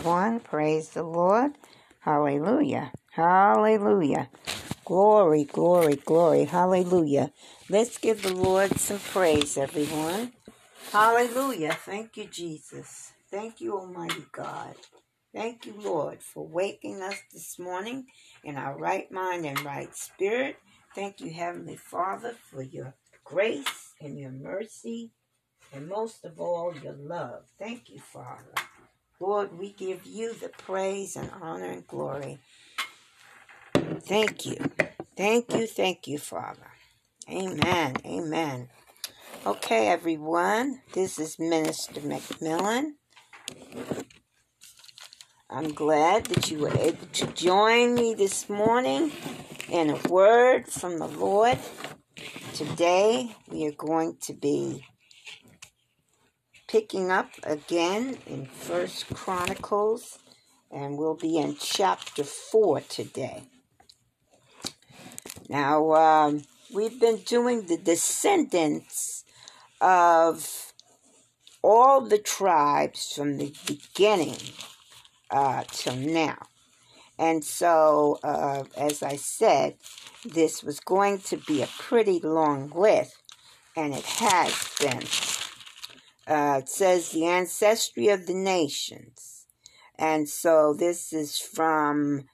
Everyone. Praise the Lord. Hallelujah. Hallelujah. Glory, glory, glory. Hallelujah. Let's give the Lord some praise, everyone. Hallelujah. Thank you, Jesus. Thank you, Almighty God. Thank you, Lord, for waking us this morning in our right mind and right spirit. Thank you, Heavenly Father, for your grace and your mercy, and most of all, your love. Thank you, Father. Lord, we give you the praise and honor and glory. Thank you. Thank you, thank you, Father. Amen. Amen. Okay, everyone. This is Minister McMillan. I'm glad that you were able to join me this morning in a word from the Lord. Today we are going to be picking up again in First Chronicles, and we'll be in chapter four today. Now um, we've been doing the descendants of all the tribes from the beginning uh, till now. And so, uh, as I said, this was going to be a pretty long list, and it has been. Uh, it says the ancestry of the nations. And so this is from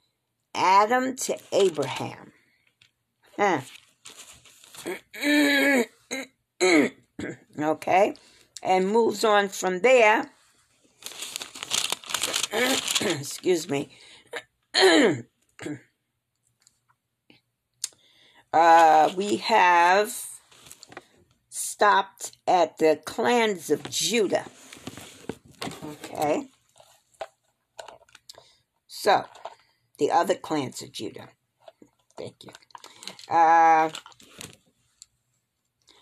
Adam to Abraham. Huh. okay. And moves on from there excuse me. uh, we have stopped at the clans of Judah. Okay. So, the other clans of Judah. Thank you. Uh,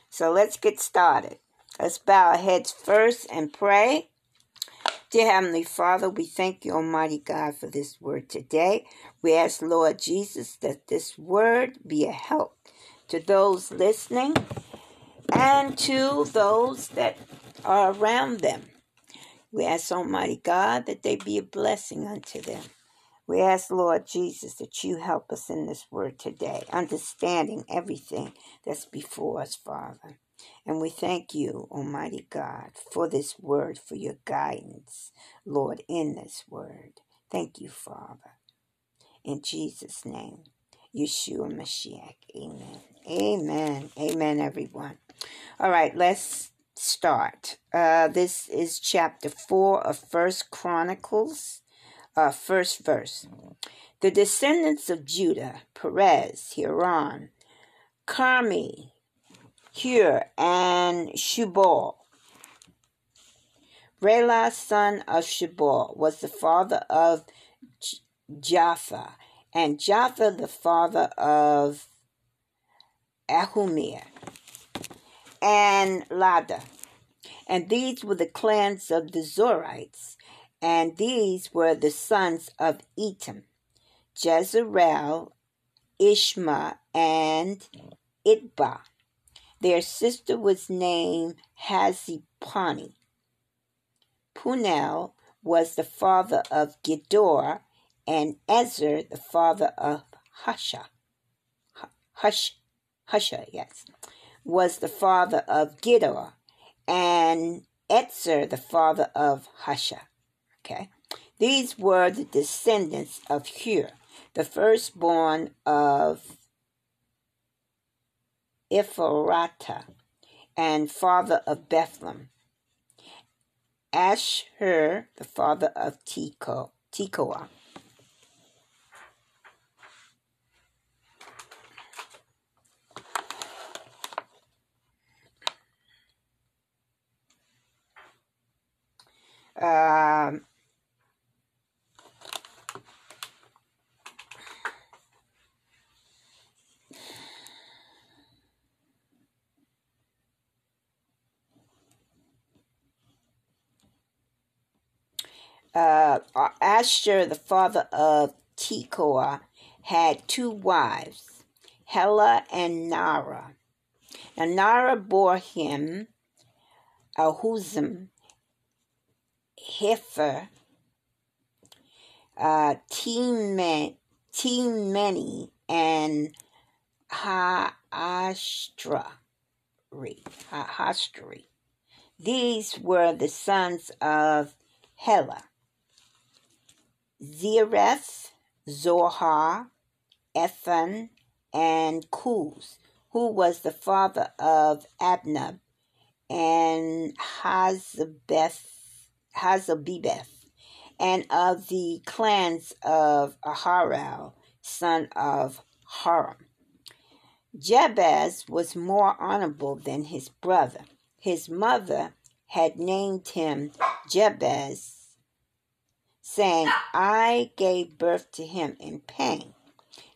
so let's get started. Let's bow our heads first and pray. Dear Heavenly Father, we thank you, Almighty God, for this word today. We ask, Lord Jesus, that this word be a help to those listening and to those that are around them. We ask, Almighty God, that they be a blessing unto them. We ask, Lord Jesus, that you help us in this word today, understanding everything that's before us, Father. And we thank you, Almighty God, for this word, for your guidance, Lord, in this word. Thank you, Father. In Jesus' name, Yeshua Mashiach. Amen. Amen. Amen, everyone. All right, let's start. Uh, this is chapter 4 of First Chronicles, uh, first verse. The descendants of Judah, Perez, Hiram, Carmi, Hur, and Shubal. Rela, son of Shubal, was the father of Japha, and Japha the father of Ahumir, and Lada. And these were the clans of the Zorites, and these were the sons of Etam, Jezreel, Ishma, and Itba. Their sister was named Hazipani. Punel was the father of Gedor, and Ezer the father of Husha. Hush, Husha, yes, was the father of Gedor, and Etzer the father of Husha. Okay, these were the descendants of Hur, the firstborn of Ephrata, and father of Bethlehem. Asher, the father of Tekoa. Um, uh, Asher, the father of Tekoa, had two wives, Hela and Nara. And Nara bore him Ahuzim, Heifer, uh, Team Many, and Haashtra. Hastri. These were the sons of Hela. Zereth, Zohar, Ethan, and Kuz, who was the father of Abnab and Hazabeth, Hazabibeth, and of the clans of Aharal, son of Haram. Jabez was more honorable than his brother. His mother had named him Jabez, saying, I gave birth to him in pain.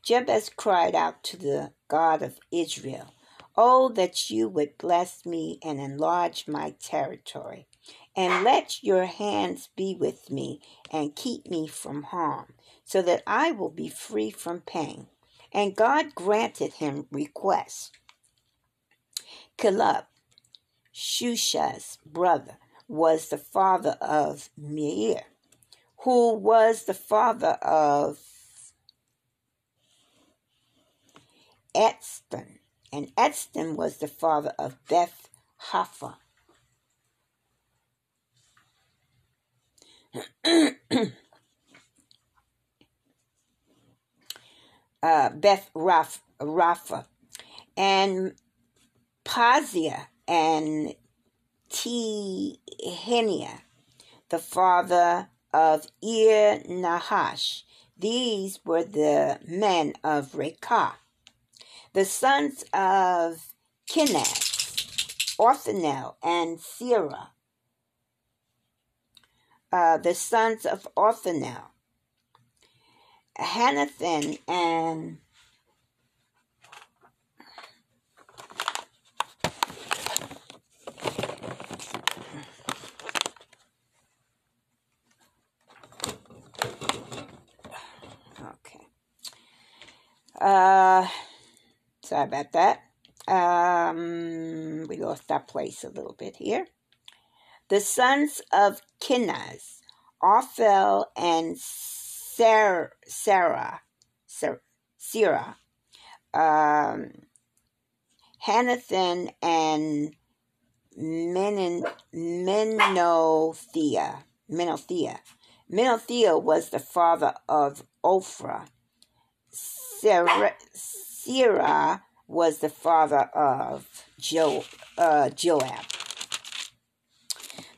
Jabez cried out to the God of Israel, Oh, that you would bless me and enlarge my territory, and let your hands be with me and keep me from harm, so that I will be free from pain. And God granted him requests. Caleb, Shusha's brother, was the father of Meir, who was the father of Edston, and Edston was the father of Beth Hapha. Uh, Beth Raph, Rapha, and Pazia and Tehenia, the father of Ir Nahash. These were the men of Rekah. The sons of Kenaz, Othniel, and Sirah. Uh, the sons of Othniel, Hanathan and okay. Uh, sorry about that. Um, we lost our place a little bit here. The sons of Kenaz, Ophel and Sarah, Sarah, um, Hanathan, and Menon, Menothea. Menothea. Menothea was the father of Ophrah. Sarah, Sarah was the father of jo, uh, Joab.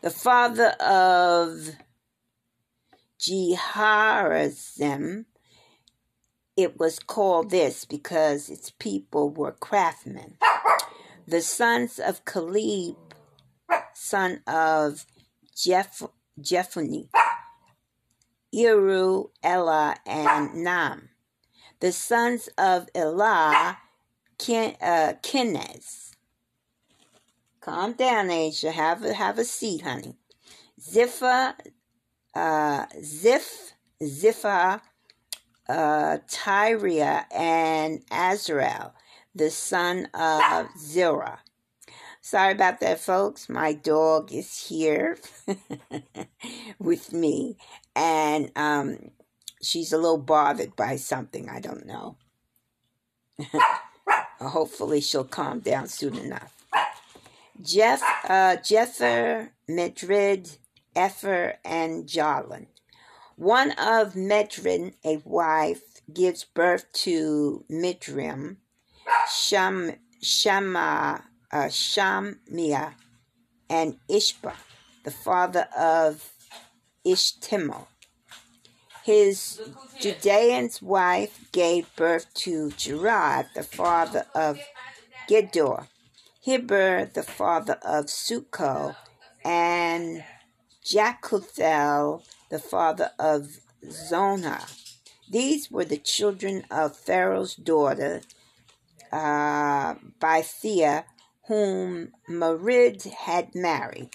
The father of Jehorazim, it was called this because its people were craftsmen. The sons of Caleb, son of Jeph- Iru, Elah, and Nam. The sons of Elah, Ken, uh. Calm down, Asia. Have a, have a seat, honey. Zipha, uh, Ziph, Zipha, uh, Tyria, and Azrael, the son of Zerah. Sorry about that, folks. My dog is here with me, and um, she's a little bothered by something. I don't know. Hopefully, she'll calm down soon enough. Jeff, uh, Jether, Madrid, Epher, and Jalon. One of Medrin, a wife, gives birth to Midrim, Sham, Shama, uh, Shamia, and Ishba, the father of Ishtimo. His Judean's wife gave birth to Gerard, the father of Gedor, Heber, the father of Sukko, and Jacuthel, the father of Zonah. These were the children of Pharaoh's daughter, uh, Thea, whom Merid had married.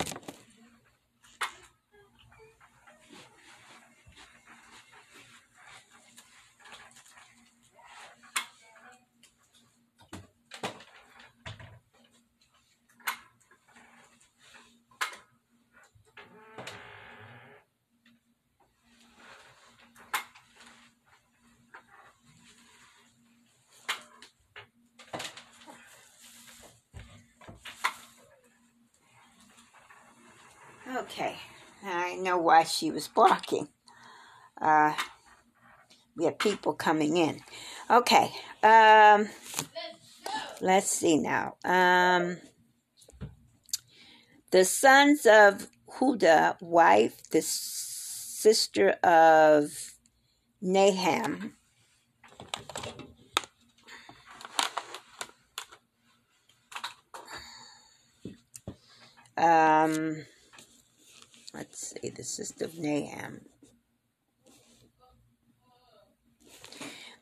Okay, I know why she was barking. Uh, we have people coming in. Okay, um, let's see now. Um, the sons of Huda, wife, the sister of Naham. Um, let's see, the sister of Naham.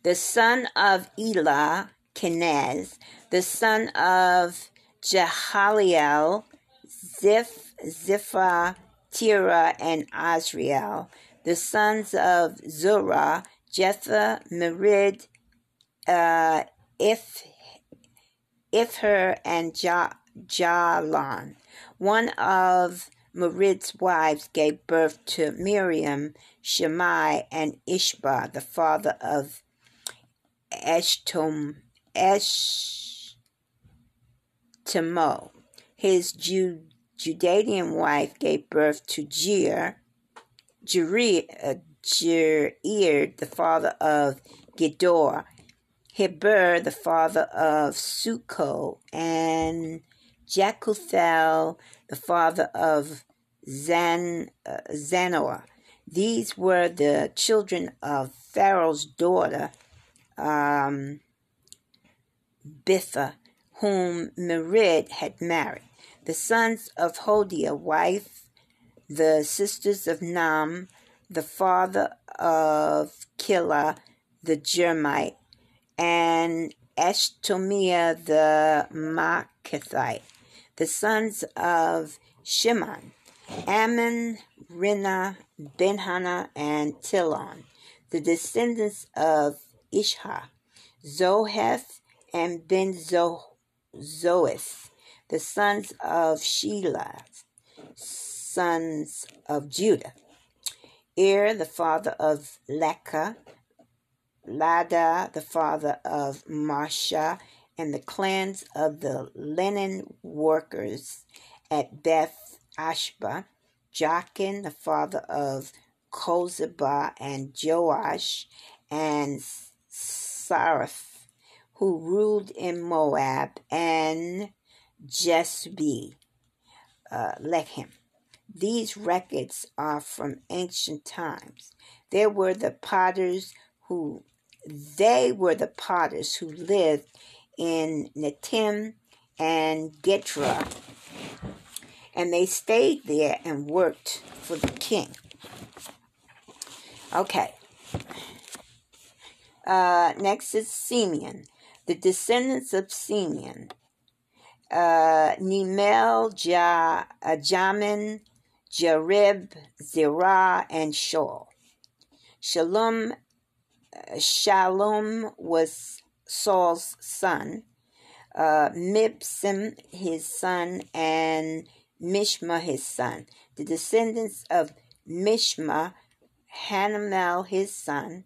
The son of Elah, Kenaz. The son of Jehaliel, Ziph, Ziphah, Tira, and Azriel. The sons of Zurah, Jetha, Merid, uh, If, Ifher, and ja. One of Merid's wives gave birth to Miriam, Shemai, and Ishba, the father of Eshtom, Eshtemo. His Ju- wife gave birth to Jer, Jer, uh, the father of Gedor, Heber, the father of Suko, and Jacuthel, the father of Zan, uh, Zanoah. These were the children of Pharaoh's daughter, um, Bitha, whom Merid had married. The sons of Hodia, wife, the sisters of Nam, the father of Kila, the Jermite, and Eshtomia the Makathite the sons of Shimon, Ammon, Rina, Benhana, and Tilon, the descendants of Ishha, Zoheth, and Ben the sons of Shelah, sons of Judah, Er, the father of Leka, Lada, the father of Marsha, and the clans of the linen workers at Beth Ashba, Jachin, the father of Kozeba and Joash, and Saraph, who ruled in Moab, and Jesbi, uh, Lechem. These records are from ancient times. There were the potters who they were the potters who lived in Netim and Getra. And they stayed there and worked for the king. Okay. Uh, next is Simeon. The descendants of Simeon. Uh, Nemel, ja, uh, Jamin, Jarib, Zerah, and Shaul. Shalom, uh, Shalom was Saul's son, uh, his son, and Mishma his son. The descendants of Mishma, Hanamel his son,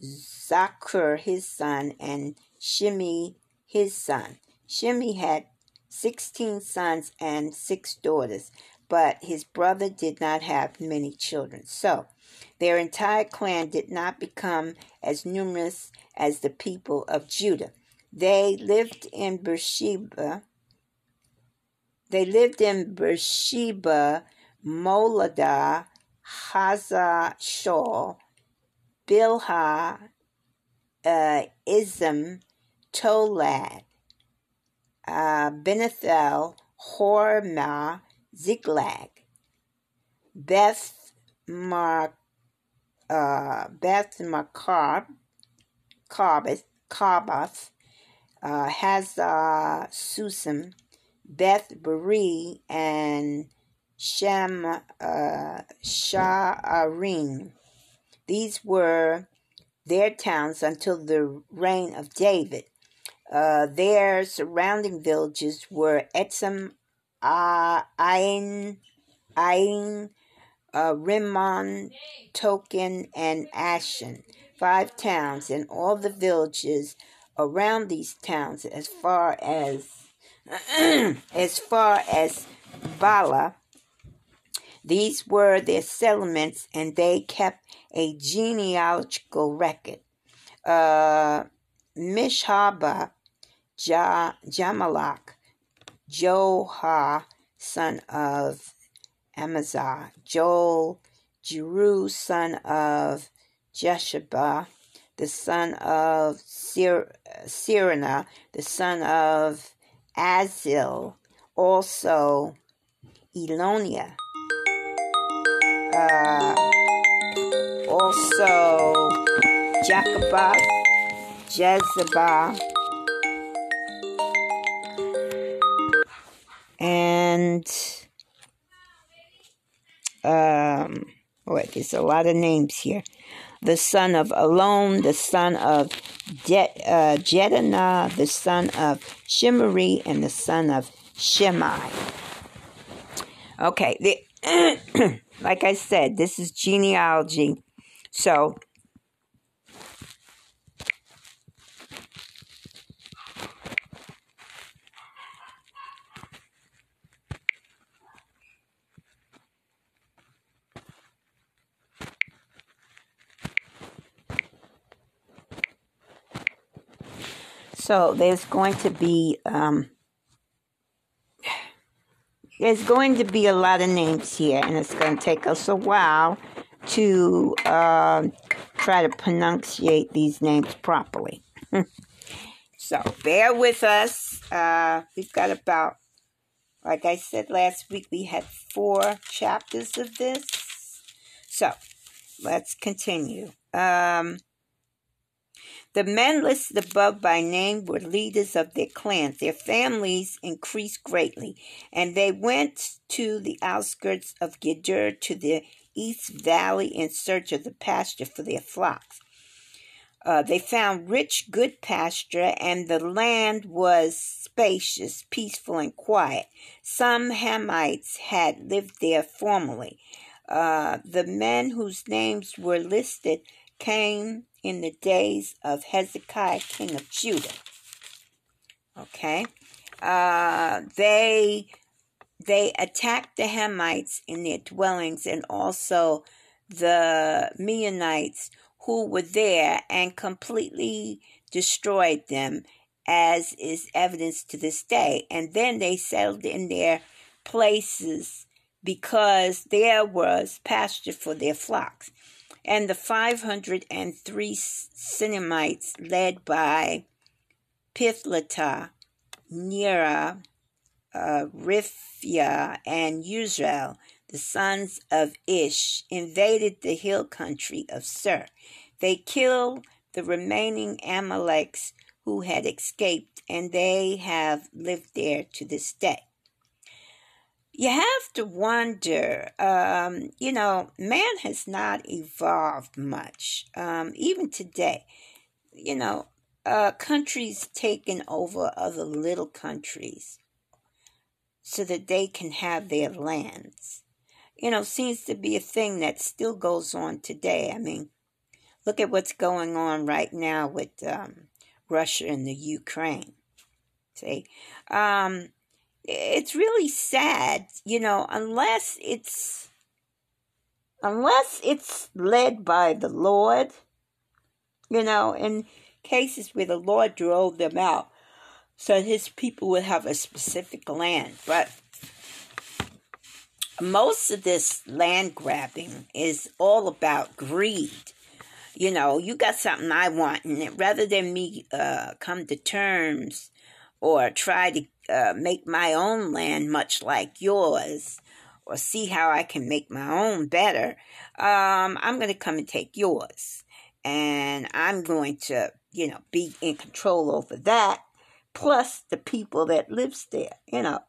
Zakur his son, and Shimi his son. Shimi had sixteen sons and six daughters, but his brother did not have many children. So their entire clan did not become as numerous as the people of Judah. They lived in Beersheba. They lived in Beersheba, Moladah, Hazah Shaul, Bilhah, uh, Ism, Tolad, uh, Benethel, Hormah, Ziklag, Beth Mar, uh, Beth Macar, Carbath, uh, Hazah Susam, Beth Beri, and Shem uh, Sha'arim. These were their towns until the reign of David. Uh, their surrounding villages were Etzem, uh, Ain, Ain, uh, Rimmon, Token, and Ashen five towns and all the villages around these towns as far as as far as Bala. These were their settlements, and they kept a genealogical record. Uh, Mishhaba, ja, Jamalak, Johah, son of Amazah, Joel, Jeru, son of Jesheba, the son of Sir, Sirana, the son of Azil, also Elonia, uh, also Jacobah, Jezebah, and um, wait, there's a lot of names here. The son of Alon, the son of Je- uh, the son of Shimri, and the son of Shimei. Okay, the, like I said, this is genealogy. So So there's going to be um, there's going to be a lot of names here, and it's going to take us a while to uh, try to pronunciate these names properly. so bear with us. Uh, we've got about, like I said last week, we had four chapters of this. So let's continue. Um, the men listed above by name were leaders of their clans. Their families increased greatly, and they went to the outskirts of Gedur to the east valley in search of the pasture for their flocks. Uh, they found rich, good pasture, and the land was spacious, peaceful, and quiet. Some Hamites had lived there formerly. Uh, the men whose names were listed came in the days of Hezekiah, king of Judah. Okay, uh, they they attacked the Hamites in their dwellings and also the Meunites who were there and completely destroyed them, as is evidence to this day. And then they settled in their places because there was pasture for their flocks and the 503 Sinamites led by Pithlata, Nera, uh, Rifia, and Uzrael, the sons of Ish, invaded the hill country of Sur. They killed the remaining Amaleks who had escaped, and they have lived there to this day you have to wonder, um, you know, man has not evolved much. Um, even today, you know, uh, countries taking over other little countries so that they can have their lands. You know, seems to be a thing that still goes on today. I mean, look at what's going on right now with um, Russia and the Ukraine. See, um, it's really sad, you know, unless it's unless it's led by the Lord, you know, in cases where the Lord drove them out so his people would have a specific land. But most of this land grabbing is all about greed. You know, you got something I want, and rather than me uh, come to terms or try to uh, make my own land much like yours or see how I can make my own better, um, I'm going to come and take yours. And I'm going to, you know, be in control over that, plus the people that lives there. You know,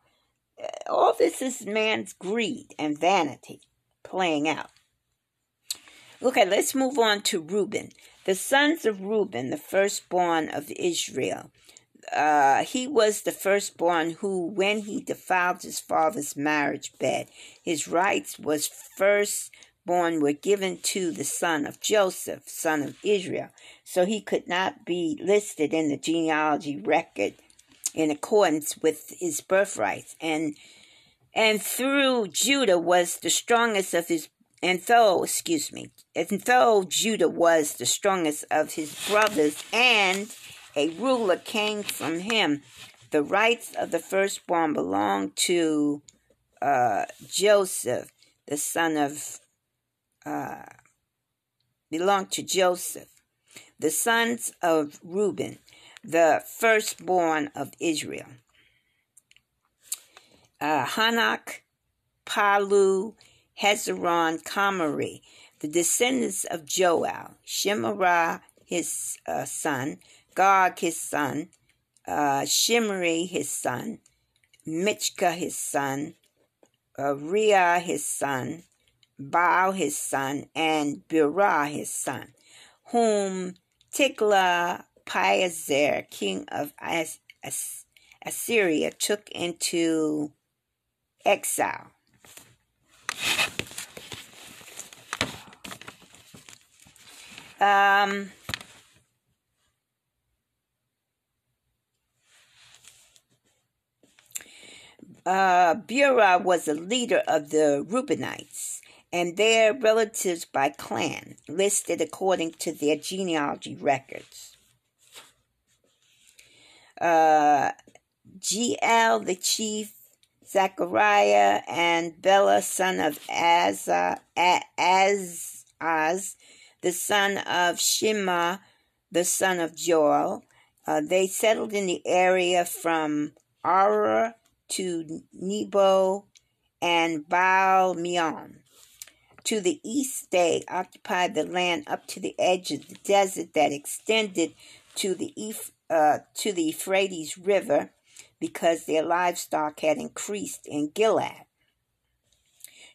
all this is man's greed and vanity playing out. Okay, let's move on to Reuben. The sons of Reuben, the firstborn of Israel, uh, he was the firstborn who, when he defiled his father's marriage bed, his rights was firstborn were given to the son of Joseph, son of Israel. So he could not be listed in the genealogy record in accordance with his birthrights. And and through Judah was the strongest of his and though excuse me and though Judah was the strongest of his brothers and a ruler came from him. The rights of the firstborn belonged to uh, Joseph the son of uh, belonged to Joseph the sons of Reuben the firstborn of Israel. Uh, Hanak, Palu, Hezron, Kamari, the descendants of Joel, Shemarah, his uh, son, Gog, his son, uh, Shimri, his son, Michka, his son, uh, Riah, his son, Baal, his son, and Birah, his son, whom Tiglath Pileser, king of As- As- Assyria, took into exile. Um, uh, Bura was a leader of the Reubenites and their relatives by clan, listed according to their genealogy records. Uh, GL, the chief Zechariah and Bela, son of Azaz, Az, the son of Shema, the son of Joel. Uh, they settled in the area from Ara to Nebo and Baal Meon. To the east, they occupied the land up to the edge of the desert that extended to the uh, to the Euphrates River because their livestock had increased in Gilead.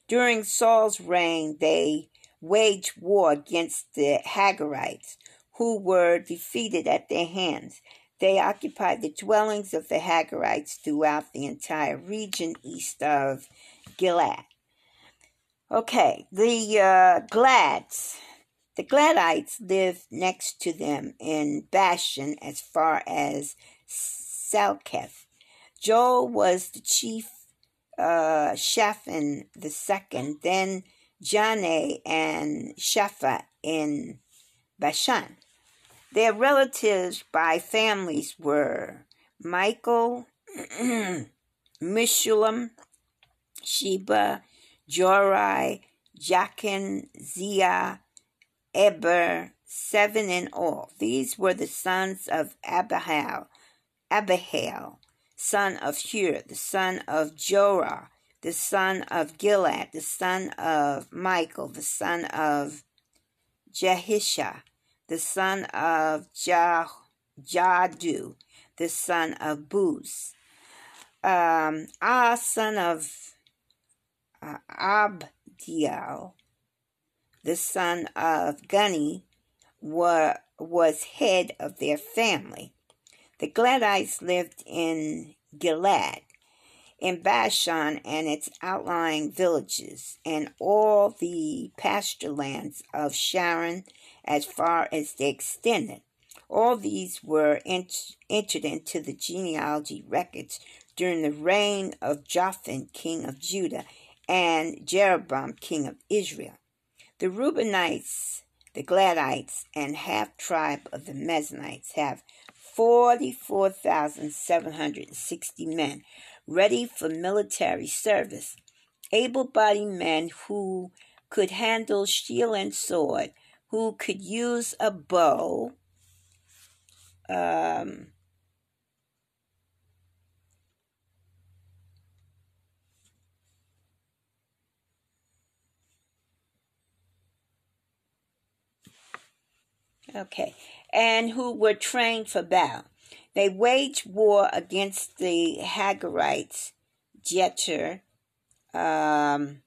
During Saul's reign, they waged war against the Hagarites, who were defeated at their hands. They occupied the dwellings of the Hagarites throughout the entire region east of Gilad. Okay, the uh, Glads. The Gladites lived next to them in Bashan as far as Salketh. Joel was the chief uh, Shaphan the second, then Janeh and Shaphat in Bashan. Their relatives by families were Michael, Mishulam, Sheba, Jorai, Jachin, Zia, Eber, seven in all. These were the sons of Abihail, Abihail, son of Hur, the son of Jorah, the son of Gilad, the son of Michael, the son of Jehisha, the son of Jah- Jadu, the son of Booz, Um, Ah, son of uh, Abdiel, the son of Guni, were, was head of their family. The Gladites lived in Gilead, in Bashan and its outlying villages, and all the pasture lands of Sharon as far as they extended. All these were ent- entered into the genealogy records during the reign of Jotham, king of Judah, and Jeroboam, king of Israel. The Reubenites, the Gladites, and half tribe of the Mezanites have 44,760 men ready for military service, able bodied men who could handle shield and sword, who could use a bow. Um, okay, and who were trained for battle. They waged war against the Hagarites, Jeter, um,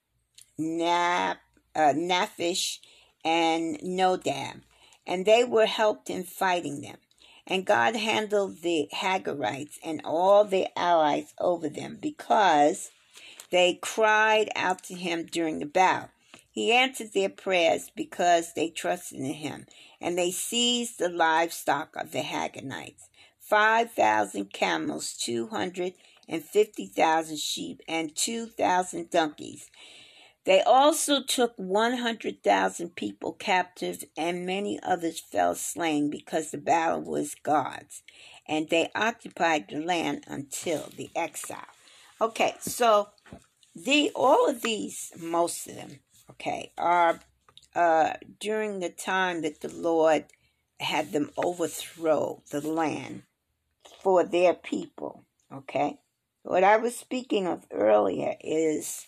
Nap, uh, Naphish, and Nodab, and they were helped in fighting them. And God handled the Hagarites and all their allies over them because they cried out to him during the battle. He answered their prayers because they trusted in him, and they seized the livestock of the Hagarites 5,000 camels, 200 and fifty thousand sheep and two thousand donkeys. They also took one hundred thousand people captive, and many others fell slain because the battle was God's, and they occupied the land until the exile. Okay, so the all of these, most of them, okay, are uh, during the time that the Lord had them overthrow the land for their people. Okay? What I was speaking of earlier is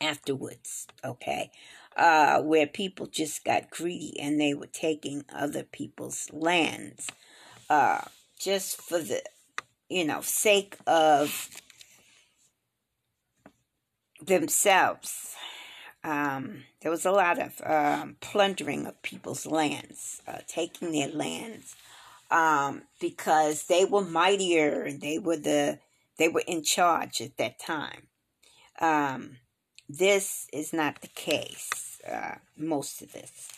afterwards, okay? Uh, where people just got greedy and they were taking other people's lands uh, just for the, you know, sake of themselves. Um, there was a lot of um, plundering of people's lands, uh, taking their lands, um, because they were mightier and they were the they were in charge at that time. Um, this is not the case. Uh, most of this,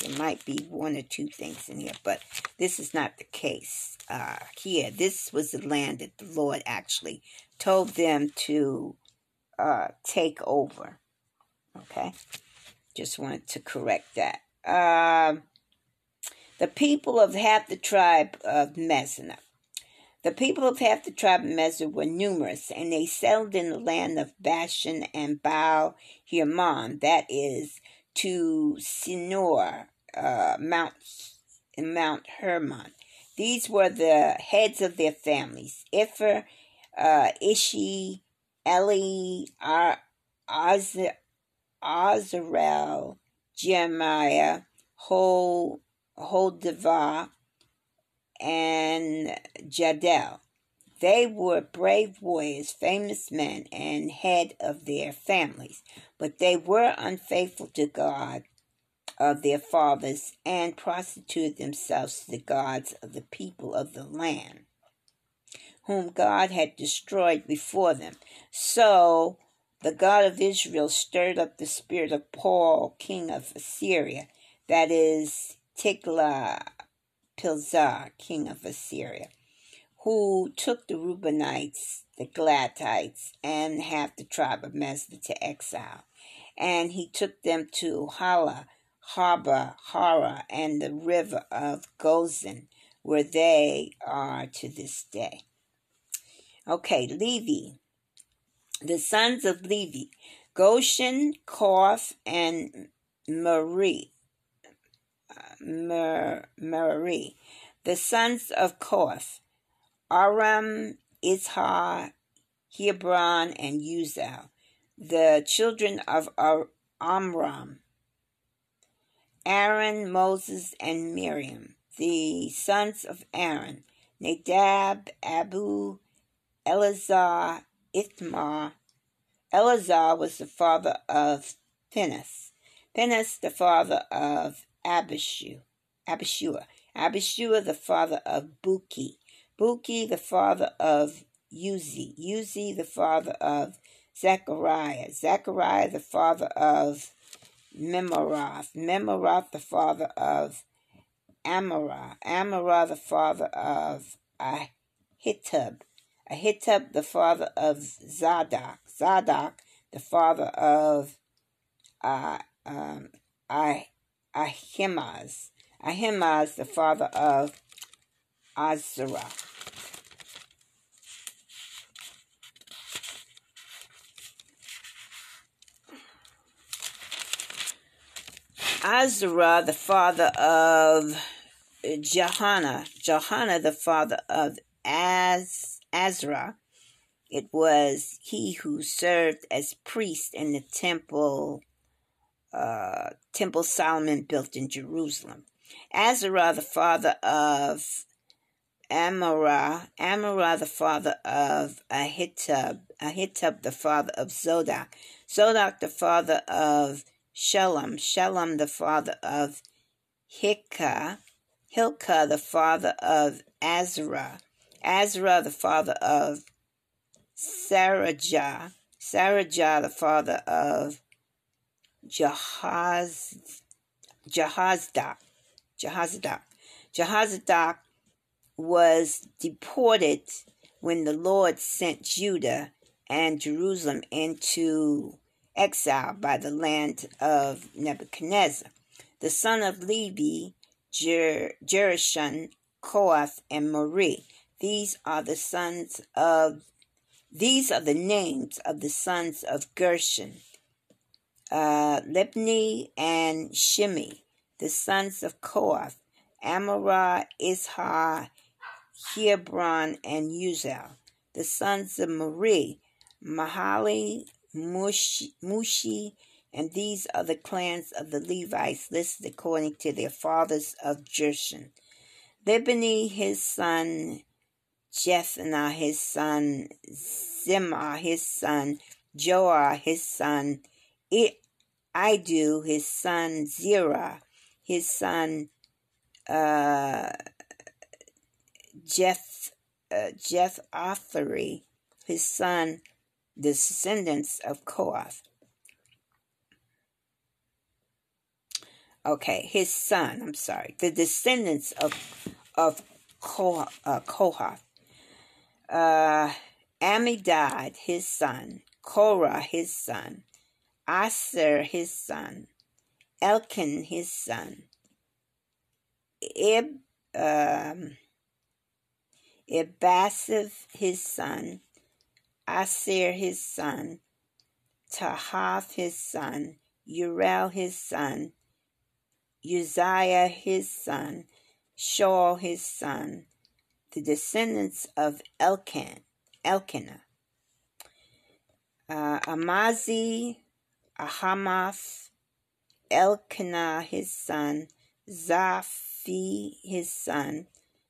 there might be one or two things in here, but this is not the case uh, here. This was the land that the Lord actually told them to uh, take over. Okay, just wanted to correct that. Um, the people of half the tribe of Messina. The people of half the tribe of Mezar were numerous, and they settled in the land of Bashan and Baal Hermon, that is, to Sinor, uh, Mount, Mount Hermon. These were the heads of their families Ipher, uh, Ishi, Eli, Ar- Azarel, Jeremiah, Hol, Holdavah, and Jadel. They were brave warriors, famous men, and head of their families, but they were unfaithful to God of their fathers and prostituted themselves to the gods of the people of the land, whom God had destroyed before them. So the God of Israel stirred up the spirit of Paul, king of Assyria, that is, Tiglath-Pileser, king of Assyria, who took the Reubenites, the Gadites, and half the tribe of Manasseh to exile. And he took them to Hala, Harbor, Hara, and the river of Gozan, where they are to this day. Okay, Levi, the sons of Levi, Goshen, Koth, and Marie. Mer, Marie. The sons of Koth, Aram, Izhar, Hebron, and Uzal. The children of Amram, Aaron, Moses, and Miriam. The sons of Aaron, Nadab, Abu, Eleazar, Ithamar. Eleazar was the father of Phinehas. Phinehas the father of Abishu, Abishua. Abishua the father of Buki. Buki the father of Uzi. Uzi the father of Zechariah. Zechariah the father of Memorath. Memorath the father of Amorah. Amorah the father of Ahitub. Ahitub the father of Zadok, Zadok the father of uh, um, ah, Ahimaaz, Ahimaaz the father of Azarah. Azarah, the father of Johanna, Johanna, the father of Az Azra. It was he who served as priest in the temple, uh, temple Solomon built in Jerusalem. Azarah, the father of Amorah, Amorah, the father of Ahitub, Ahitub, the father of Zodok, Zodok, the father of Shalom, Shalom, the father of Hilkah, Hilkah, the father of Azarah, Azra, the father of Sarajah, Sarajah, the father of Jahaz, Jahazdak, Jahazdak. Was deported when the Lord sent Judah and Jerusalem into exile by the land of Nebuchadnezzar. The son of Levi, Jer- Jerushan, Koath, and Mori. These are the sons of these are the names of the sons of Gershon, uh, Libni and Shimi, the sons of Koath, Amorah, Ishar, Hebron, and Uzel, the sons of Mari, Mahali, Mushi, Mushi, and these are the clans of the Levites listed according to their fathers of Jershon. Libni, his son, Jethna, his son, Zimah, his son, Joah, his son, Idu, his son, Zerah, his son, uh, Jeff, uh, his son, descendants of Koath. Okay, his son, I'm sorry, the descendants of of Kohath. Uh, Kohath. Uh, Amidad, his son, Korah, his son, Aser, his son, Elkin, his son, Ib, um, his son, Asir his son, Tahath, his son, Uriel, his son, Uzziah, his son, Shaul, his son, the descendants of Elkan, Elkanah, uh, Amazi, Ahamath, Elkanah, his son, Zaphi, his son,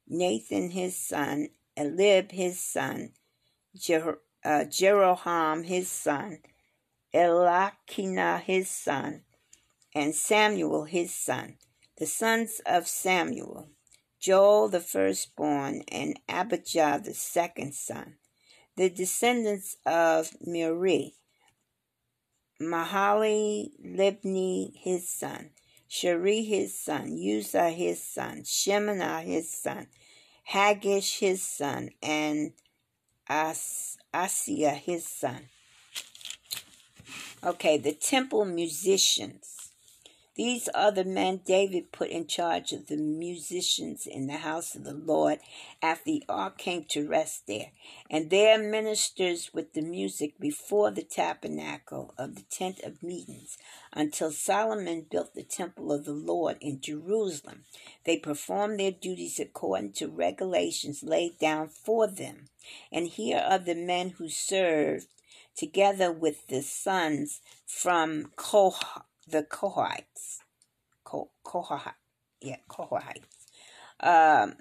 Nathan, his son, Elib, his son, Jer- uh, Jeroham, his son, Elakina, his son, and Samuel, his son, the sons of Samuel, Joel the firstborn, and Abijah the second son, the descendants of Miri, Mahali, Libni, his son, Shari, his son, Uzzah, his son, Shemana, his son, Hagish, his son, and As- Asiah, his son. Okay, the temple musicians. These are the men David put in charge of the musicians in the house of the Lord after the ark came to rest there, and their ministers with the music before the tabernacle of the tent of meetings until Solomon built the temple of the Lord in Jerusalem. They performed their duties according to regulations laid down for them. And here are the men who served together with the sons from Kohath the Kohites. Kohahites. Yeah, Kohahites. Um,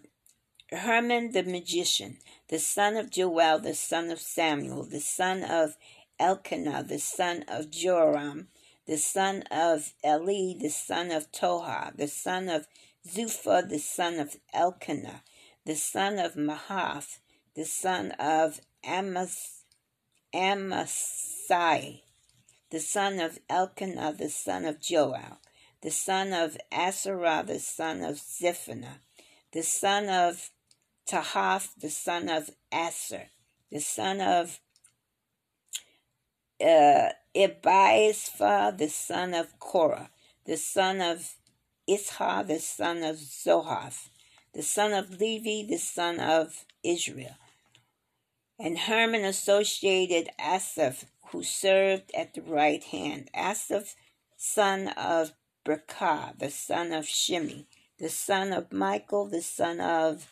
Herman the magician, the son of Joel, the son of Samuel, the son of Elkanah, the son of Joram, the son of Eli, the son of Toha, the son of Zupha, the son of Elkanah, the son of Mahath, the son of Amas, Amasai, the son of Elkanah, the son of Joel, the son of Asarah, the son of Zephaniah, the son of Tahath, the son of Aser, the son of uh, the son of Korah, the son of Ishar, the son of Zohath, the son of Levi, the son of Israel. And Herman associated Asaph who served at the right hand. Asaph, son of Berekah, the son of Shimi, the son of Michael, the son of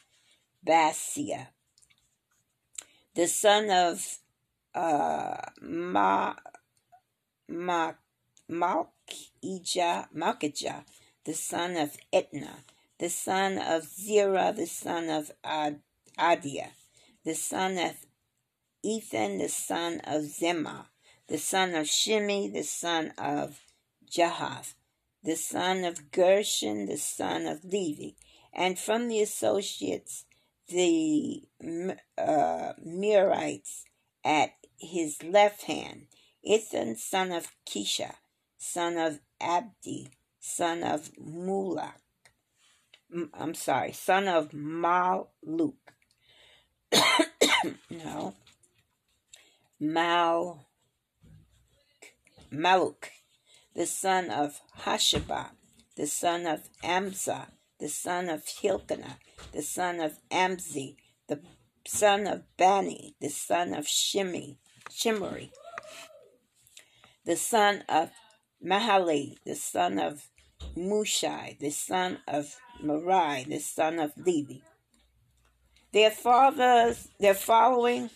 Basia, the son of uh, Ma, Ma, Malkijah, Malkijah, the son of Etna, the son of Zerah, the son of Ad, Adia, the son of Ethan the son of Zemah, the son of Shimi the son of Jahath, the son of Gershon the son of Levi, and from the associates the uh, Mirites at his left hand, Ethan son of Kisha, son of Abdi, son of Mulak, I'm sorry, son of Maluk. no, Mal, Maluk, the son of Hashabah, the son of Amzah, the son of Hilkiah, the son of Amzi, the son of Bani, the son of Shimi, Shimri, the son of Mahali, the son of Mushai, the son of Marai, the son of Levi. Their fathers, their following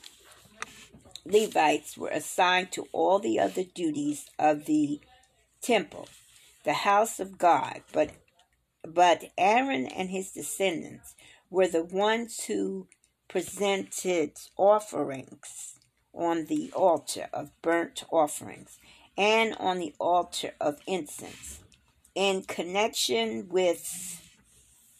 Levites were assigned to all the other duties of the temple, the house of God, but but Aaron and his descendants were the ones who presented offerings on the altar of burnt offerings and on the altar of incense. In connection with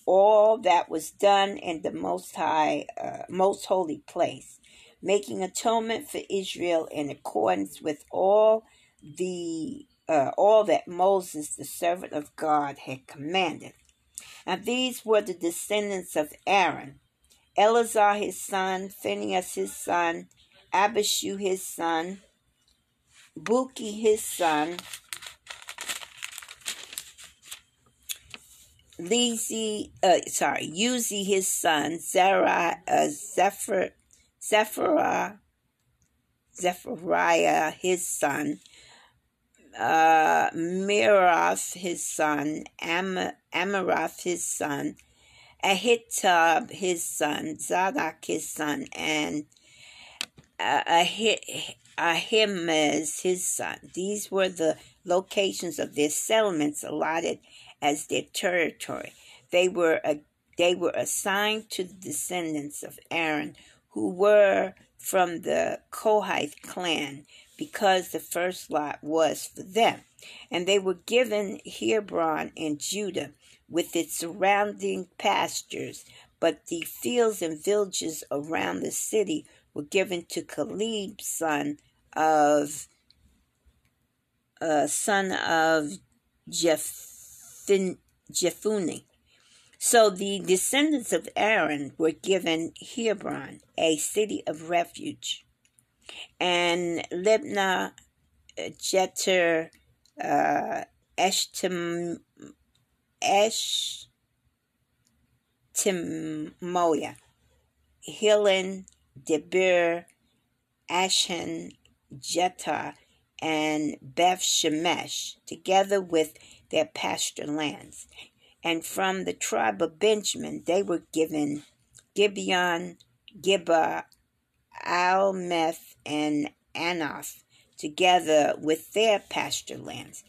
all that was done in the most high uh, most holy place making atonement for Israel in accordance with all the uh, all that Moses the servant of God had commanded. And these were the descendants of Aaron. Eleazar his son Phinehas his son Abishu his son Buki his son, Lezi, uh, sorry, Uzi his son, Zerah, uh, Zephyr, Zephaniah, Zephaniah his son, uh, his son, Am- his son, Ahitub his son, Zadok his son, and uh, his son. These were the locations of their settlements allotted as their territory. They were they were assigned to the descendants of Aaron, who were from the Kohath clan, because the first lot was for them. And they were given Hebron and Judah with its surrounding pastures, but the fields and villages around the city were given to Caleb, son of uh, son of Jephunneh. So the descendants of Aaron were given Hebron, a city of refuge, and Libnah, Jeter, uh, Eshtimoya, Hilen, Debir, Ashan, Jetah, and Beth Shemesh, together with their pasture lands. And from the tribe of Benjamin, they were given Gibeon, Gibeah, Almeth, and Anath, together with their pasture lands.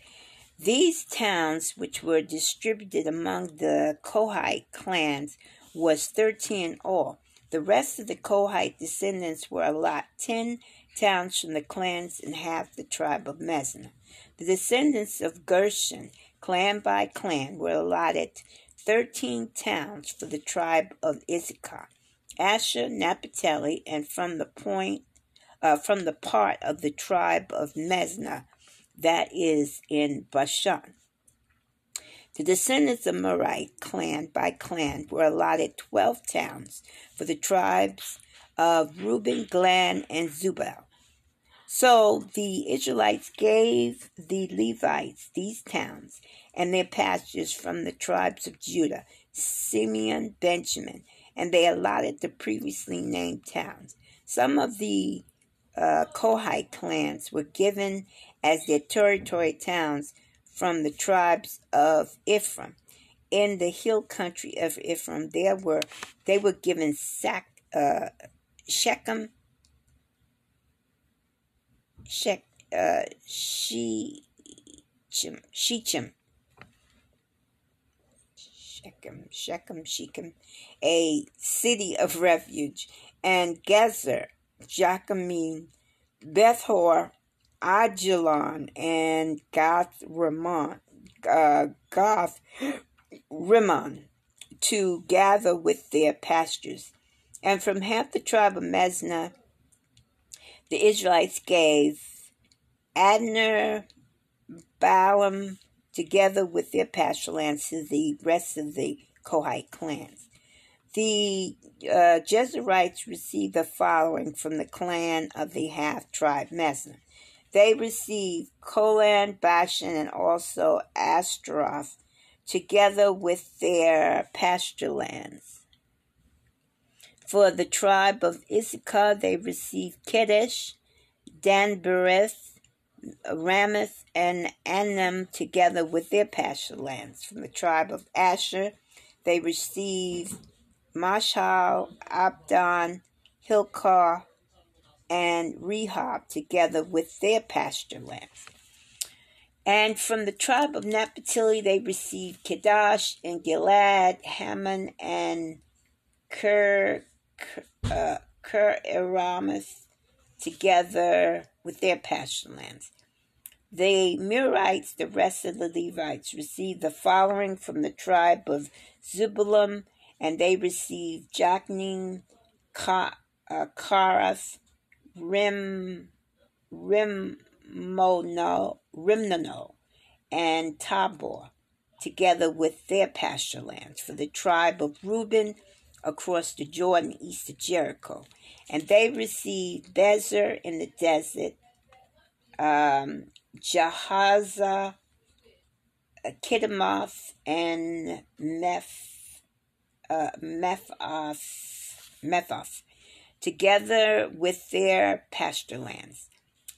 These towns, which were distributed among the Kohite clans, was thirteen in all. The rest of the Kohite descendants were allotted ten towns from the clans and half the tribe of Mizanah. The descendants of Gershon, clan by clan, were allotted 13 towns for the tribe of Issachar, Asher, Naphtali, and from the point uh, from the part of the tribe of Mesna that is in Bashan. The descendants of Merari, clan by clan, were allotted 12 towns for the tribes of Reuben, Gad, and Zebulun. So the Israelites gave the Levites these towns and their pastures from the tribes of Judah, Simeon, Benjamin, and they allotted the previously named towns. Some of the uh, Kohite clans were given as their territory towns from the tribes of Ephraim. In the hill country of Ephraim, there were they were given Sac, uh, Shechem, Shech, uh, Shechem, Shechem, Shechem, Shechem, Shechem, a city of refuge, and Gezer, Jachamim, Bethor, Ajalon, and Gath Ramon, uh, Goth Rimmon, to gather with their pastures. And from half the tribe of Mizanah, the Israelites gave Adner, Balaam, together with their pasture lands to the rest of the Kohite clans. The uh, Jezreites received the following from the clan of the half tribe Mezan. They received Kolan, Bashan, and also Ashtaroth, together with their pasture lands. For the tribe of Issachar, they received Kedesh, Dan Bereth, Ramoth, and Anam together with their pasture lands. From the tribe of Asher, they received Mashal, Abdon, Hilkar, and Rehob together with their pasture lands. And from the tribe of Naphtali, they received Kedash and Gilad, Hammon, and Ker uh, Ker together with their pasture lands. The Mirites, the rest of the Levites, received the following from the tribe of Zebulun, and they received Jachin, Ka, uh, Karath, Rim, Rimmono, Rimnono, and Tabor, together with their pasture lands. For the tribe of Reuben, across the Jordan east of Jericho. And they received Bezer in the desert, um, Jahaza, and Meph, uh, Mephoth, together with their pasture lands.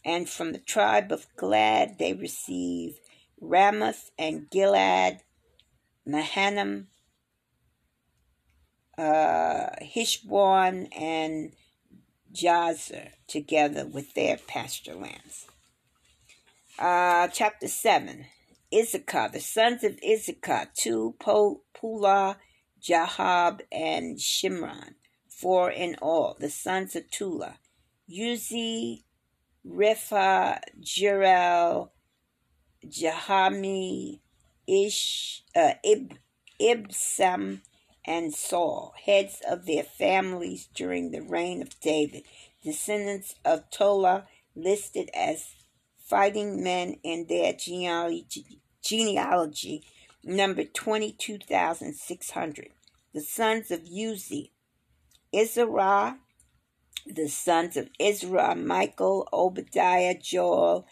And from the tribe of Gad they received Ramoth and Gilead, Mahanaim, uh, Heshbon and Jazer together with their pasture lands. Uh, chapter 7 Issachar, the sons of Issachar, two, Pula, Jahab, and Shimron, four in all. The sons of Tula, Uzi, Repha, Jerel, Jahami, Ish, uh, Ib, Ibsam, and Saul, heads of their families during the reign of David, descendants of Tola, listed as fighting men in their genealogy, genealogy number 22,600. The sons of Uzi, Israel, the sons of Israel, Michael, Obadiah, Joel,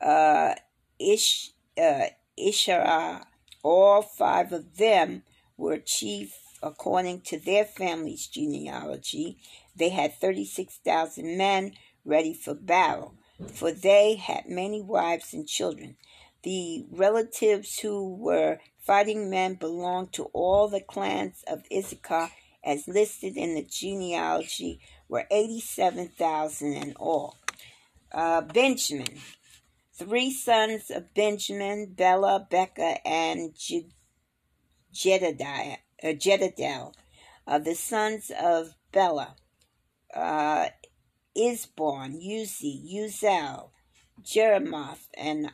uh, Ish, uh, Ishara, all five of them were chief according to their family's genealogy, they had 36,000 men ready for battle, for they had many wives and children. The relatives who were fighting men belonged to all the clans of Issachar as listed in the genealogy were 87,000 in all. Uh, Benjamin, three sons of Benjamin, Bela, Becca, and Jedediah uh, Jedidel, uh, the sons of Bela, uh, Isborn, Uzi, Uzel, Jeremoth, and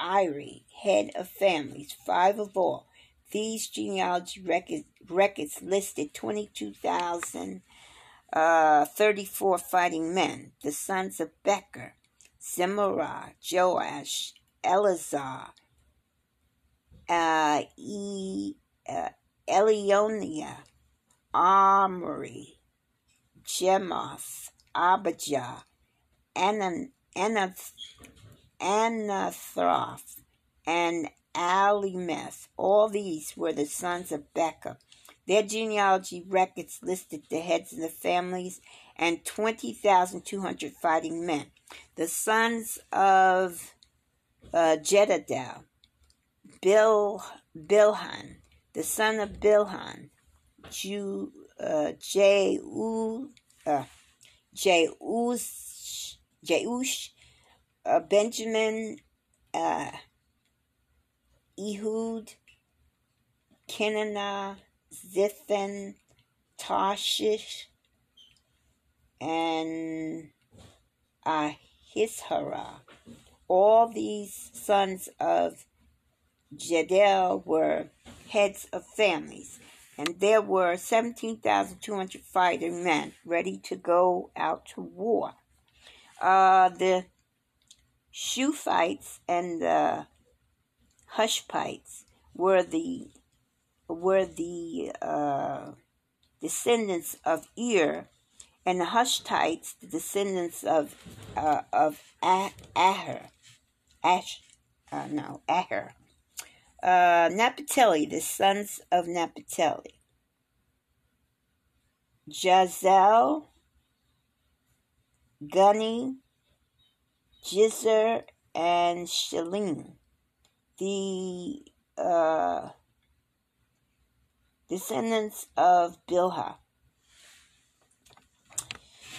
Iri, head of families, five of all. These genealogy records, records listed 22,034 uh, fighting men, the sons of Becher, Zimmerah, Joash, Eleazar, uh, e, uh, Elionia, Omri, Jemoth, Abijah, Anan, Anath, Anathoth, and Alimeth. All these were the sons of Becca. Their genealogy records listed the heads of the families and 20,200 fighting men. The sons of uh, Jedediah, Bil, Bilhan, the son of Bilhan, Ju, uh, uh, uh, Benjamin, uh, Ehud, Kenana, Zithan, Tarshish, and Ahishara. All these sons of Jedel were heads of families, and there were 17,200 fighting men ready to go out to war. Uh, the Shuphites and the Hushpites were the were the uh, descendants of Ir, and the Hushtites, the descendants of uh, of Aher, Ash, uh, no Aher, uh, Naphtali, the sons of Naphtali, Jazel, Guni, Jizer, and Shalim. The uh, descendants of Bilhah.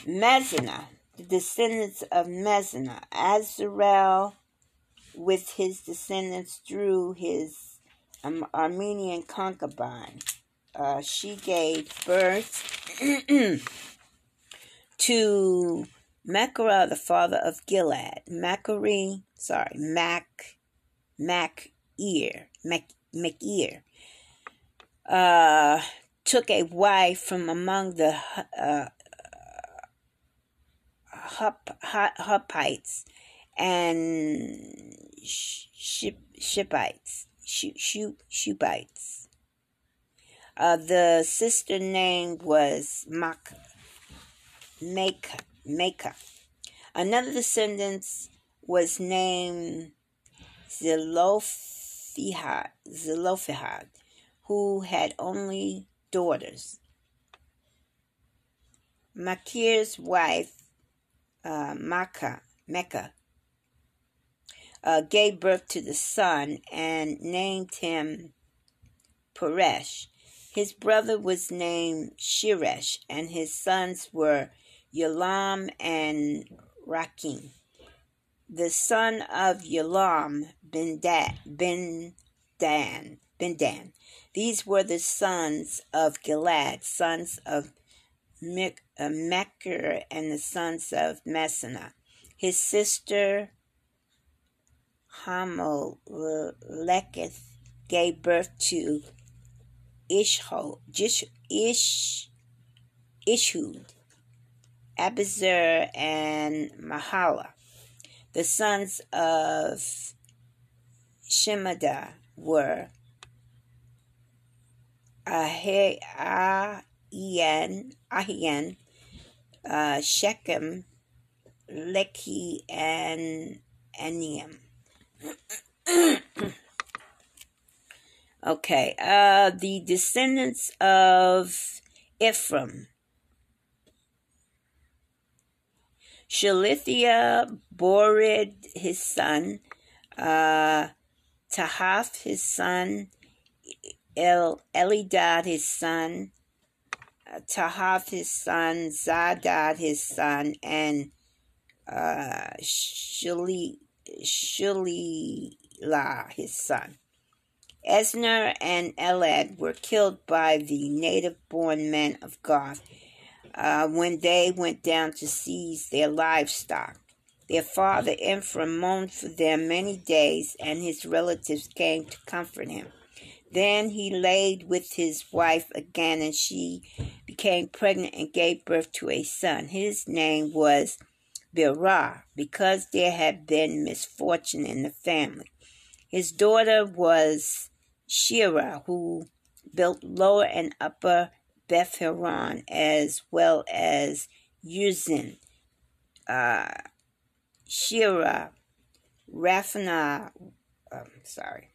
Mezanah, the descendants of Mezanah. Azarel, with his descendants through his um, Armenian concubine. Uh, she gave birth to Machirah, the father of Gilad. Machari, sorry, Mac, Mac Ear, Mac, Machir, uh, took a wife from among the uh, Hup, Huppites and Ship, Shipites, Shupites. Uh, the sister name was Mak, Make, Maker. Another descendant was named Zelophehad, Zelophehad, who had only daughters. Makir's wife, uh, Mecca, Mecca uh, gave birth to the son and named him Peresh. His brother was named Shiresh, and his sons were Yalam and Rakim. The son of Yalam, Ben, da- ben Dan, Ben Dan. These were the sons of Gilad, sons of Mech- uh, Mechir, and the sons of Messana. His sister Hameleketh gave birth to Ishho, Ish, Ish, Ishud, Abizur, and Mahala. The sons of Shemada were Ahian, Ahian, uh, Shechem, Lehi, and Aniam. Okay, uh, the descendants of Ephraim. Shalithia Borid, his son, uh, Tahaf, his son, El Elidad, his son, uh, Tahaf, his son, Zadad, his son, and uh, Shalila, his son. Esner and Elad were killed by the native born men of Goth uh, when they went down to seize their livestock. Their father Ephraim mourned for them many days, and his relatives came to comfort him. Then he laid with his wife again, and she became pregnant and gave birth to a son. His name was Birah, because there had been misfortune in the family. His daughter was Shira, who built lower and upper Beth Horon, as well as Uzin, uh, Shira, Raphana, um, sorry,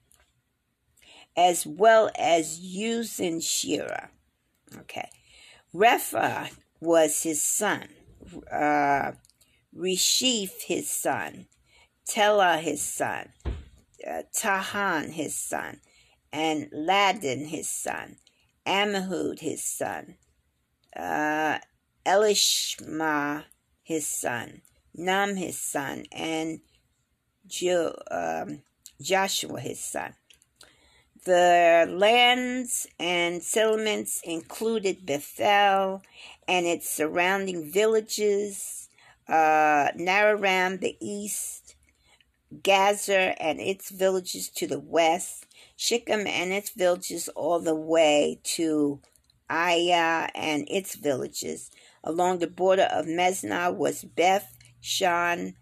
as well as Uzin Shira. Okay. Repha was his son. Uh, Reshef his son, Tela his son, uh, Tahan his son, and Ladan his son, Amihud his son, uh, Elishma his son, Nam his son, and jo- um, Joshua his son. The lands and settlements included Bethel and its surrounding villages, uh, Nararam the east, Gazer and its villages to the west, Shechem and its villages all the way to Aya and its villages. Along the border of Mesna was Beth, Shan,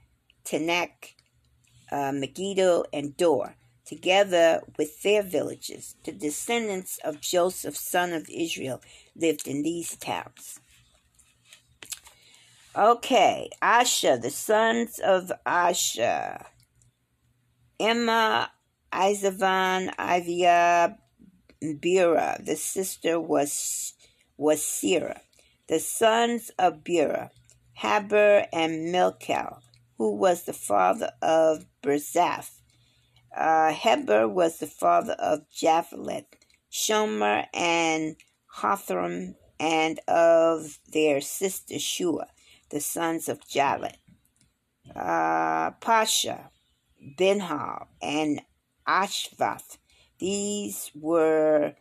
uh, Megiddo, and Dor. together with their villages. The descendants of Joseph, son of Israel, lived in these towns. Okay, Asha, the sons of Asha. Emma, Izavan, Ivia, Bera. The sister was was Sira. The sons of Bera, Haber and Milkel, who was the father of Berzaph. Uh, Heber was the father of Japhelet, Shomer and Hothram, and of their sister Shua the sons of Jalet, uh, Pasha, Benhal, and Ashvath. These were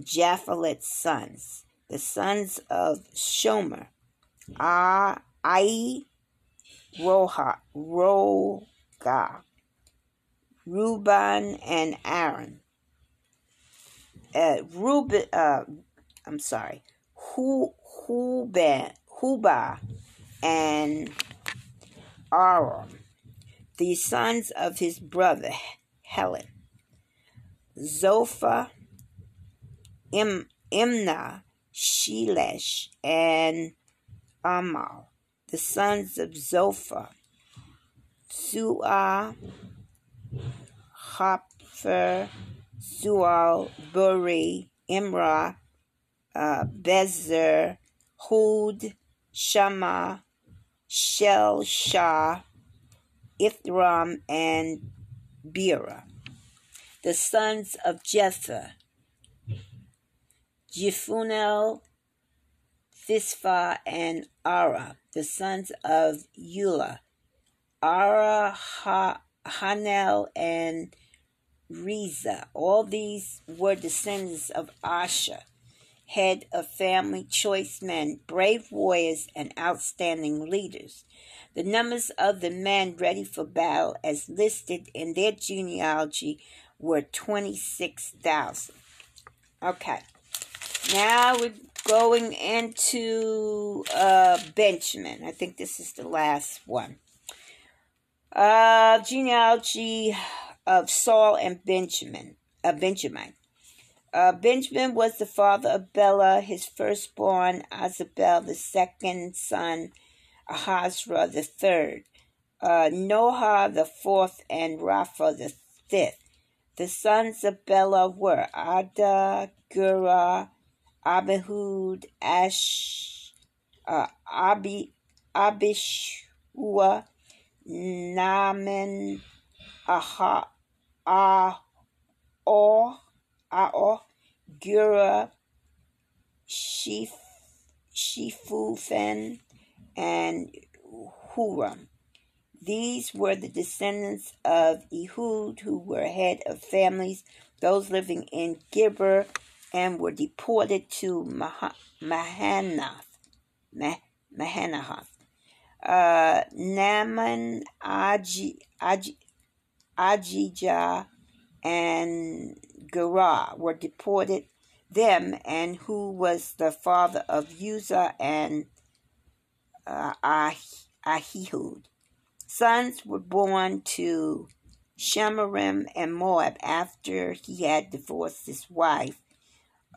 Japhelet's sons. The sons of Shomer, Ah, Ai, Roha, Roga, Reuben, and Aaron. Uh, Reuben, uh, I'm sorry, Hu, Huben, Huba and Aram, the sons of his brother Helen, Zophah, Im, Imnah, Shelesh, and Amal, the sons of Zophah, Suah, Hopher, Sual, Buri, Imrah, uh, Bezer, Hud, Shama, Shel Shah, Ithram, and Bera. The sons of Jether, Jephunnel, Thisphah, and Ara. The sons of Eula, Ara, ha, Hanel, and Reza. All these were descendants of Asher head of family, choice men, brave warriors, and outstanding leaders. The numbers of the men ready for battle, as listed in their genealogy, were 26,000. Okay, now we're going into uh, Benjamin. I think this is the last one. Uh, genealogy of Saul and Benjamin. Uh, Benjamin. Uh, Benjamin was the father of Bela, his firstborn, Azabel, the second son, Ahazra the third, uh, Noha the fourth, and Rapha the fifth. The sons of Bela were Ada, Gura, Abihud, Ash, uh, Abi, Abishua, Naaman, Aha, Ah, Or, Ao, Gura, Shif, Shifufen, and Huram. These were the descendants of Ehud, who were head of families, those living in Gibber, and were deported to Mahanath. Mahanath. Uh, Aji, Aji, Ajijah, and Gerah were deported them and who was the father of Uzzah and uh, Ahihud. Sons were born to Shemarim and Moab after he had divorced his wife,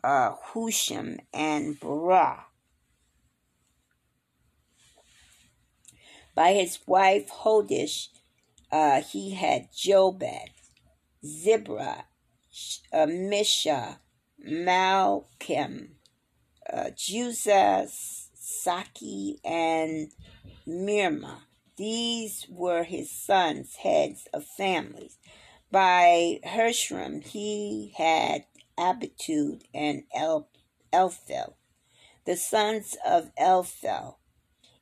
uh, Husham and Barah. By his wife Hodish, uh, he had Jobed, Zibra, Misha, Malcolm, uh, Saki, and Mirma. These were his sons, heads of families. By Hershram, he had Abitude and El- Elphel. The sons of Elphel,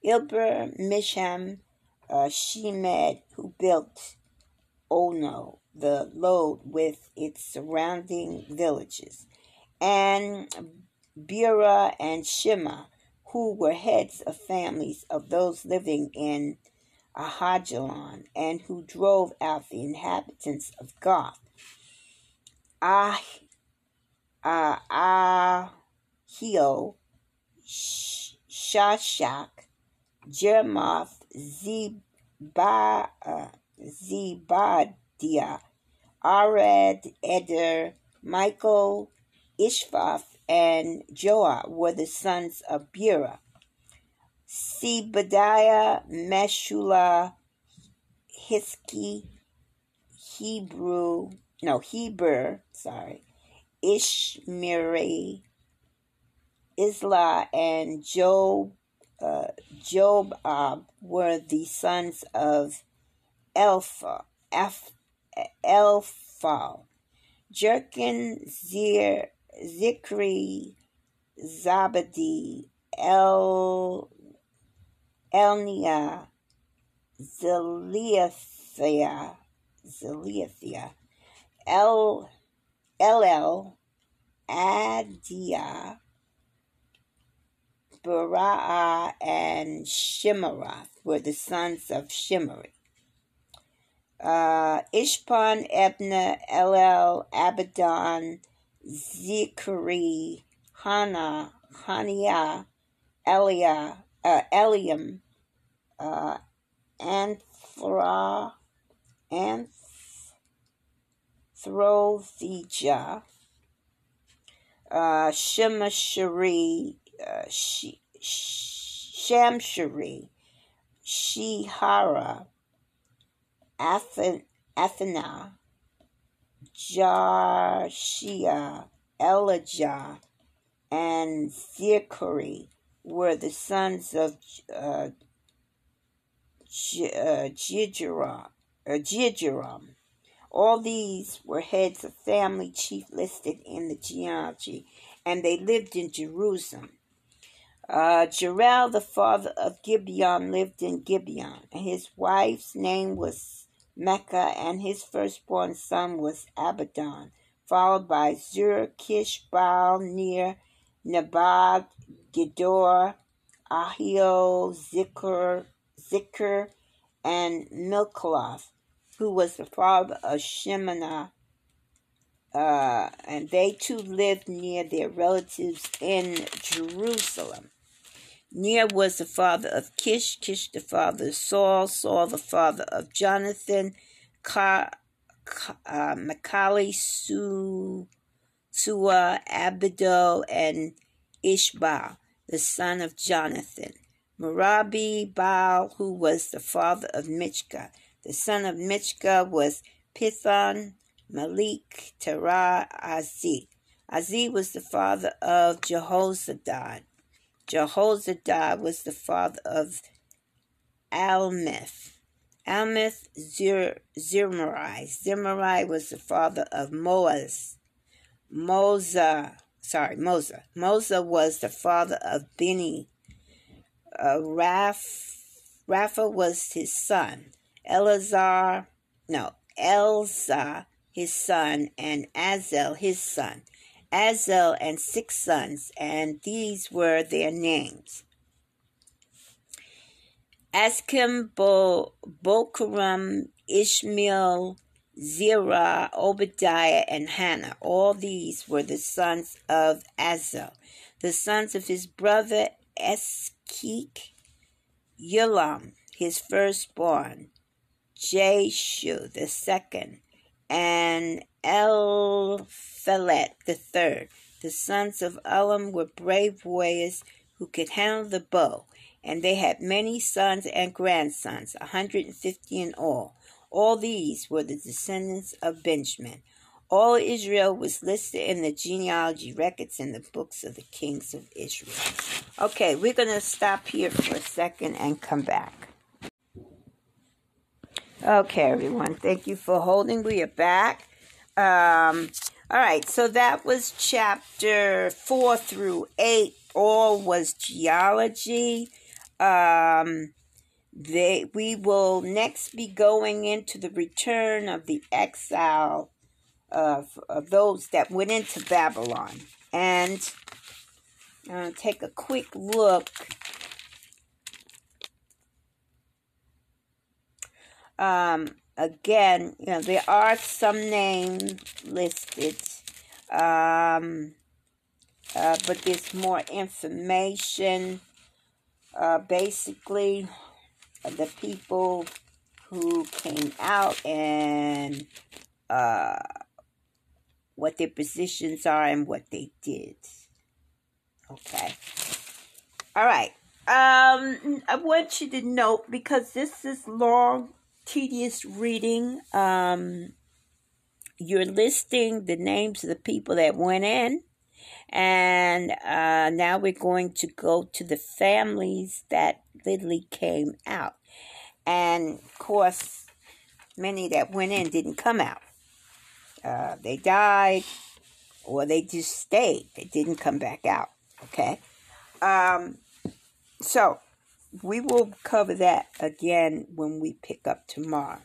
Ilber, Misham, uh, Shemed, who built Ono, the load with its surrounding villages, and Bera and Shema, who were heads of families of those living in Ahajalon, and who drove out the inhabitants of Goth. Ah, uh, Ahio, Shashak, Jeremoth, Zeba, uh, Dia, Arad, Eder, Michael, Ishphah, and Joah were the sons of Bera. Sebadiah, Meshula, Hiski, Hebrew, no, Heber, sorry, Ishmeri, Isla, and Job, uh, were the sons of Elpha, F, Elphal, Jerkin, Zir, Zikri, Zabadi, El, Elnia, Zeliathia, Zeliathia, El, Elel, Adia, Bara'ah, and Shimarath were the sons of Shimari. Uh, Ishpan, Ebna, Elel, Abaddon, Zikri, Hana, Hania, Elia, uh, Eliam, uh, Anthra, Anthrothija, uh, Shemashari, uh, Shamshari, Shihara, Athena, Jarshia, Elijah, and Zikri were the sons of uh, Jijeram. Uh, All these were heads of family chief listed in the genealogy, and they lived in Jerusalem. Uh, Jerel, the father of Gibeon, lived in Gibeon, and his wife's name was Mecca, and his firstborn son was Abaddon, followed by Zur, Kish, Baal, Ner, Nabag, Gedor, Ahio, Zikr, Zikr, and Milkaloth, who was the father of Shemana. Uh, and they too lived near their relatives in Jerusalem. Ner was the father of Kish, Kish the father of Saul, Saul the father of Jonathan, Ka, Ka, uh, Makali, Su, Sua, Abido, and Ishbal, the son of Jonathan. Merabi Baal, who was the father of Michka. The son of Michka was Pithon, Malik, Terah, Azi. Azi was the father of Jehozadak. Jehozadak was the father of Almeth. Almeth Zir, Zimri. Zimri was the father of Moaz. Moza, sorry, Moza. Moza was the father of Beni. Uh, Raph, Rapha was his son. Elazar, no, Elza, his son, and Azel, his son. Azel and six sons, and these were their names. Askim, Bo, Bokaram, Ishmael, Zerah, Obadiah, and Hannah. All these were the sons of Azel. The sons of his brother Eskik, Ulam, his firstborn, Jeshu, the second, and Elphalet the third. The sons of Elam were brave warriors who could handle the bow, and they had many sons and grandsons, a hundred and fifty in all. All these were the descendants of Benjamin. All Israel was listed in the genealogy records in the books of the kings of Israel. Okay, we're going to stop here for a second and come back. Okay, everyone. Thank you for holding. We are back. Um, all right, so that was chapter four through eight. All was geology. Um, they we will next be going into the return of the exile of, of those that went into Babylon, and uh, take a quick look Um, again, you know, there are some names listed, um, uh, but there's more information. Uh, basically, the people who came out and uh, what their positions are and what they did. Okay. All right. Um, I want you to note because this is long, tedious reading. Um, you're listing the names of the people that went in. And uh, now we're going to go to the families that literally came out. And of course, many that went in didn't come out. Uh, they died or they just stayed. They didn't come back out. Okay? Um, so, we will cover that again when we pick up tomorrow.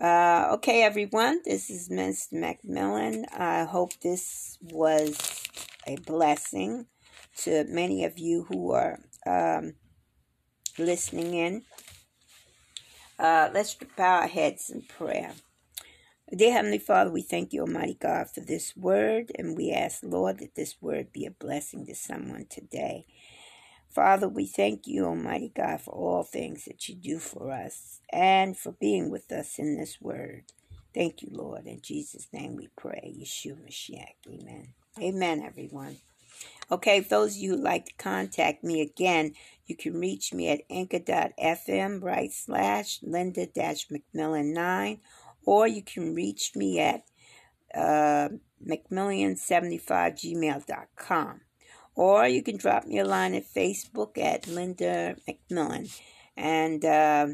Uh, okay, everyone, this is Mr. McMillian. I hope this was a blessing to many of you who are um, listening in. Uh, let's bow our heads in prayer. Dear Heavenly Father, we thank you, Almighty God, for this word, and we ask, Lord, that this word be a blessing to someone today. Father, we thank you, Almighty God, for all things that you do for us and for being with us in this word. Thank you, Lord. In Jesus' name we pray. Yeshua Mashiach. Amen. Amen, everyone. Okay, if those of you who like to contact me again, you can reach me at anchor.fm right slash Linda dash McMillian 9, or you can reach me at uh, McMillian75gmail.com. Or you can drop me a line at Facebook at Linda McMillian. And uh,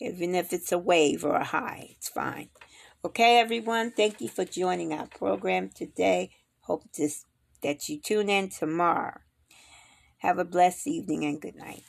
even if it's a wave or a hi, it's fine. Okay, everyone, thank you for joining our program today. Hope this, that you tune in tomorrow. Have a blessed evening and good night.